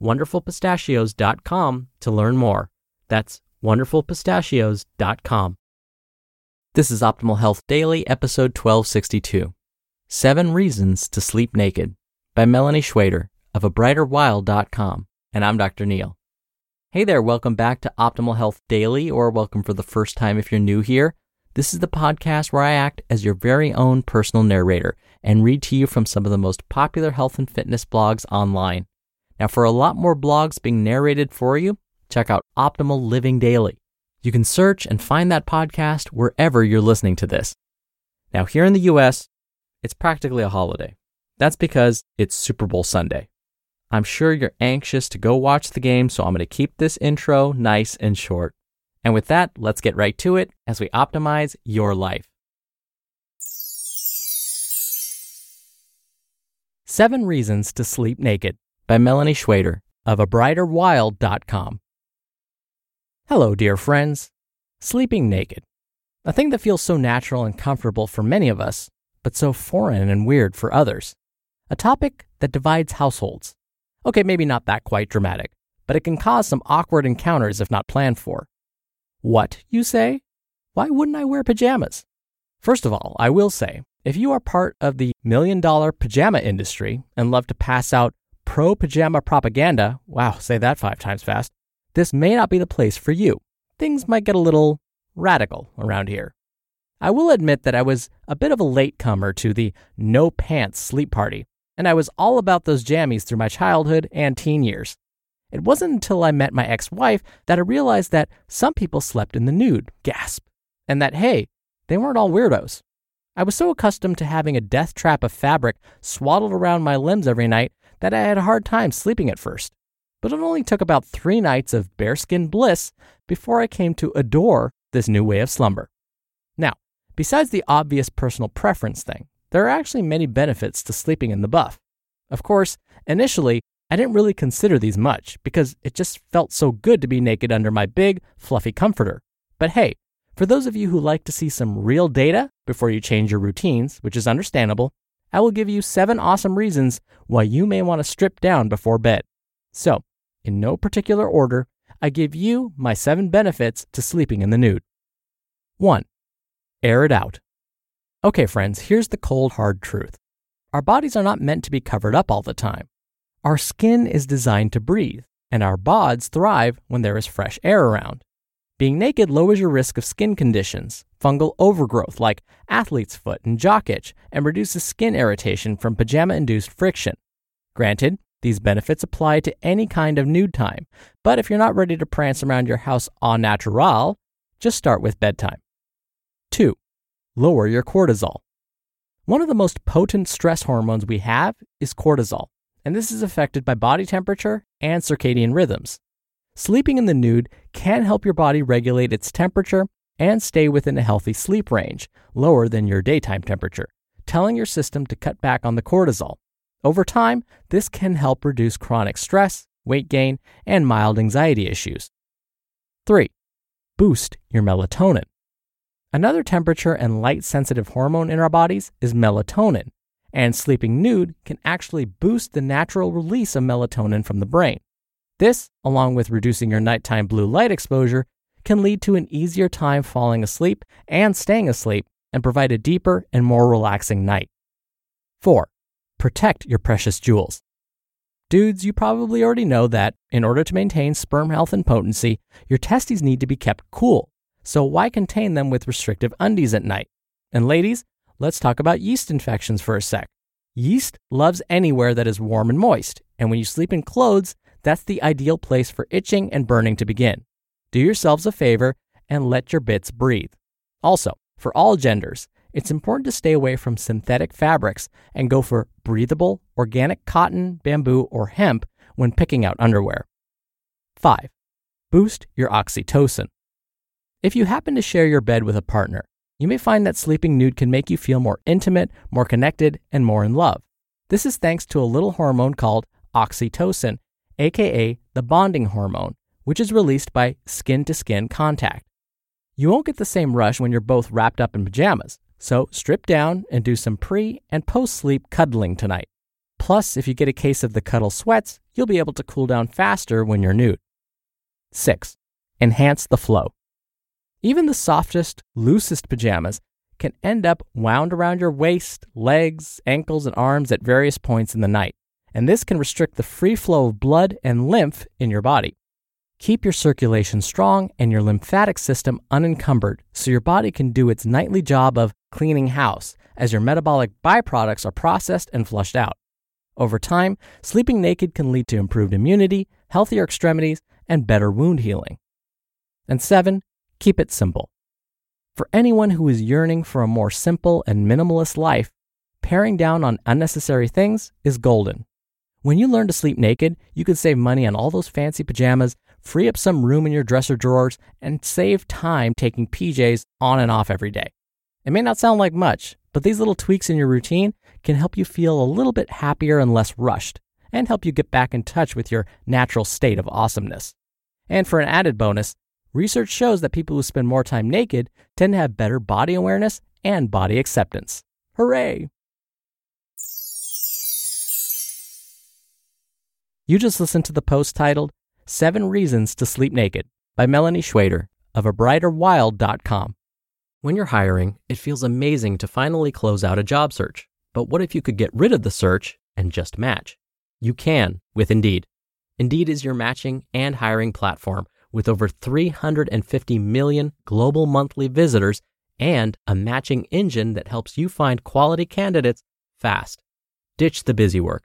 wonderfulpistachios.com to learn more. That's wonderfulpistachios.com. This is Optimal Health Daily, episode 1262 Seven Reasons to Sleep Naked by Melani Schweder of abrighterwild.com. And I'm Dr. Neal. Hey there, welcome back to Optimal Health Daily, or welcome for the first time if you're new here. This is the podcast where I act as your very own personal narrator and read to you from some of the most popular health and fitness blogs online. Now, for a lot more blogs being narrated for you, check out Optimal Living Daily. You can search and find that podcast wherever you're listening to this. Now, here in the US, it's practically a holiday. That's because it's Super Bowl Sunday. I'm sure you're anxious to go watch the game, so I'm going to keep this intro nice and short. And with that, let's get right to it as we optimize your life. Seven Reasons to Sleep Naked by Melani Schweder of abrighterwild.com. Hello, dear friends. Sleeping naked. A thing that feels so natural and comfortable for many of us, but so foreign and weird for others. A topic that divides households. Okay, maybe not that quite dramatic, but it can cause some awkward encounters if not planned for. What, you say? Why wouldn't I wear pajamas? First of all, I will say, if you are part of the million dollar pajama industry and love to pass out pro pajama propaganda, wow, say that five times fast, this may not be the place for you. Things might get a little radical around here. I will admit that I was a bit of a latecomer to the no pants sleep party, and I was all about those jammies through my childhood and teen years. It wasn't until I met my ex wife that I realized that some people slept in the nude, gasp, and that, hey, they weren't all weirdos. I was so accustomed to having a death trap of fabric swaddled around my limbs every night that I had a hard time sleeping at first. But it only took about three nights of bearskin bliss before I came to adore this new way of slumber. Now, besides the obvious personal preference thing, there are actually many benefits to sleeping in the buff. Of course, initially, I didn't really consider these much because it just felt so good to be naked under my big, fluffy comforter. But hey, for those of you who like to see some real data before you change your routines, which is understandable, I will give you seven awesome reasons why you may want to strip down before bed. So, in no particular order, I give you my seven benefits to sleeping in the nude. 1. Air it out. Okay, friends, here's the cold, hard truth. Our bodies are not meant to be covered up all the time. Our skin is designed to breathe, and our bods thrive when there is fresh air around. Being naked lowers your risk of skin conditions, fungal overgrowth like athlete's foot and jock itch, and reduces skin irritation from pajama induced friction. Granted, these benefits apply to any kind of nude time, but if you're not ready to prance around your house au natural, just start with bedtime. 2. Lower your cortisol. One of the most potent stress hormones we have is cortisol and this is affected by body temperature and circadian rhythms. Sleeping in the nude can help your body regulate its temperature and stay within a healthy sleep range, lower than your daytime temperature, telling your system to cut back on the cortisol. Over time, this can help reduce chronic stress, weight gain, and mild anxiety issues. 3. Boost your melatonin. Another temperature and light sensitive hormone in our bodies is melatonin, and sleeping nude can actually boost the natural release of melatonin from the brain. This, along with reducing your nighttime blue light exposure, can lead to an easier time falling asleep and staying asleep and provide a deeper and more relaxing night. 4. Protect your precious jewels. Dudes, you probably already know that in order to maintain sperm health and potency, your testes need to be kept cool. So why contain them with restrictive undies at night? And ladies, let's talk about yeast infections for a sec. Yeast loves anywhere that is warm and moist, and when you sleep in clothes, that's the ideal place for itching and burning to begin. Do yourselves a favor and let your bits breathe. Also, for all genders, it's important to stay away from synthetic fabrics and go for breathable, organic cotton, bamboo, or hemp when picking out underwear. 5. Boost your oxytocin. If you happen to share your bed with a partner, you may find that sleeping nude can make you feel more intimate, more connected, and more in love. This is thanks to a little hormone called oxytocin, aka the bonding hormone, which is released by skin to skin contact. You won't get the same rush when you're both wrapped up in pajamas, so strip down and do some pre and post sleep cuddling tonight. Plus, if you get a case of the cuddle sweats, you'll be able to cool down faster when you're nude. 6. Enhance the flow. Even the softest, loosest pajamas can end up wound around your waist, legs, ankles, and arms at various points in the night, and this can restrict the free flow of blood and lymph in your body. Keep your circulation strong and your lymphatic system unencumbered so your body can do its nightly job of cleaning house as your metabolic byproducts are processed and flushed out. Over time, sleeping naked can lead to improved immunity, healthier extremities, and better wound healing. And seven, keep it simple. For anyone who is yearning for a more simple and minimalist life, paring down on unnecessary things is golden. When you learn to sleep naked, you can save money on all those fancy pajamas, free up some room in your dresser drawers, and save time taking PJs on and off every day. It may not sound like much, but these little tweaks in your routine can help you feel a little bit happier and less rushed, and help you get back in touch with your natural state of awesomeness. And for an added bonus, research shows that people who spend more time naked tend to have better body awareness and body acceptance. Hooray! You just listened to the post titled Seven Reasons to Sleep Naked by Melani Schweder of abrighterwild.com. When you're hiring, it feels amazing to finally close out a job search. But what if you could get rid of the search and just match? You can with Indeed. Indeed is your matching and hiring platform with over 350 million global monthly visitors and a matching engine that helps you find quality candidates fast. Ditch the busy work.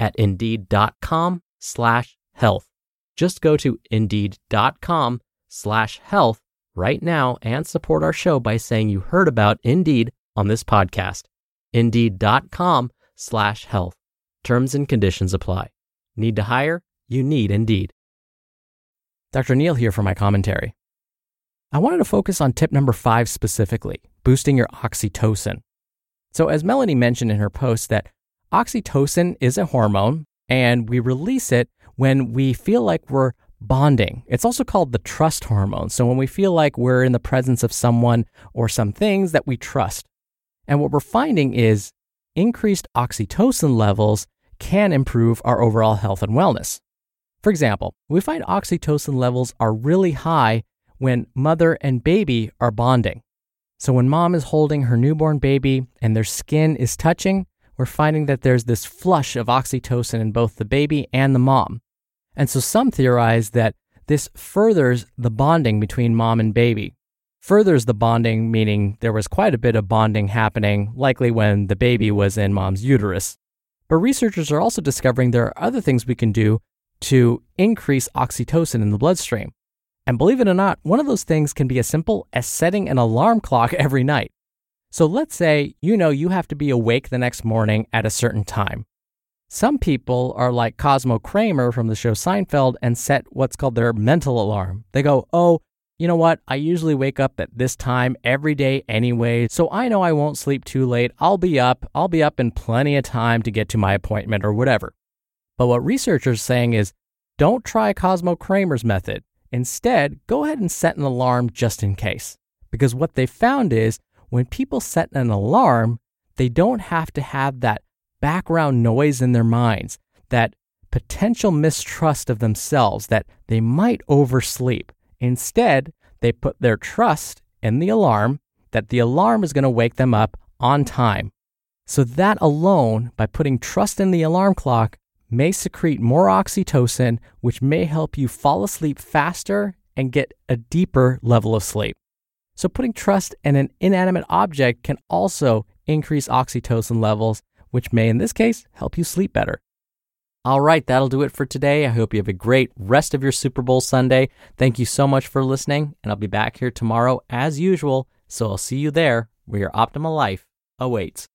at indeed.com slash health. Just go to indeed.com slash health right now and support our show by saying you heard about Indeed on this podcast. Indeed.com slash health. Terms and conditions apply. Need to hire? You need Indeed. Dr. Neal here for my commentary. I wanted to focus on tip number five specifically boosting your oxytocin. So, as Melani mentioned in her post, that oxytocin is a hormone and we release it when we feel like we're bonding. It's also called the trust hormone. So when we feel like we're in the presence of someone or some things that we trust. And what we're finding is increased oxytocin levels can improve our overall health and wellness. For example, we find oxytocin levels are really high when mother and baby are bonding. So when mom is holding her newborn baby and their skin is touching, we're finding that there's this flush of oxytocin in both the baby and the mom. And so some theorize that this furthers the bonding between mom and baby. Furthers the bonding, meaning there was quite a bit of bonding happening, likely when the baby was in mom's uterus. But researchers are also discovering there are other things we can do to increase oxytocin in the bloodstream. And believe it or not, one of those things can be as simple as setting an alarm clock every night. So let's say you know you have to be awake the next morning at a certain time. Some people are like Cosmo Kramer from the show Seinfeld and set what's called their mental alarm. They go, oh, you know what? I usually wake up at this time every day anyway, so I know I won't sleep too late. I'll be up. I'll be up in plenty of time to get to my appointment or whatever. But what researchers are saying is don't try Cosmo Kramer's method. Instead, go ahead and set an alarm just in case. Because what they found is when people set an alarm, they don't have to have that background noise in their minds, that potential mistrust of themselves that they might oversleep. Instead, they put their trust in the alarm that the alarm is going to wake them up on time. So, that alone, by putting trust in the alarm clock, may secrete more oxytocin, which may help you fall asleep faster and get a deeper level of sleep. So, putting trust in an inanimate object can also increase oxytocin levels, which may, in this case, help you sleep better. All right, that'll do it for today. I hope you have a great rest of your Super Bowl Sunday. Thank you so much for listening, and I'll be back here tomorrow as usual. So I'll see you there where your optimal life awaits.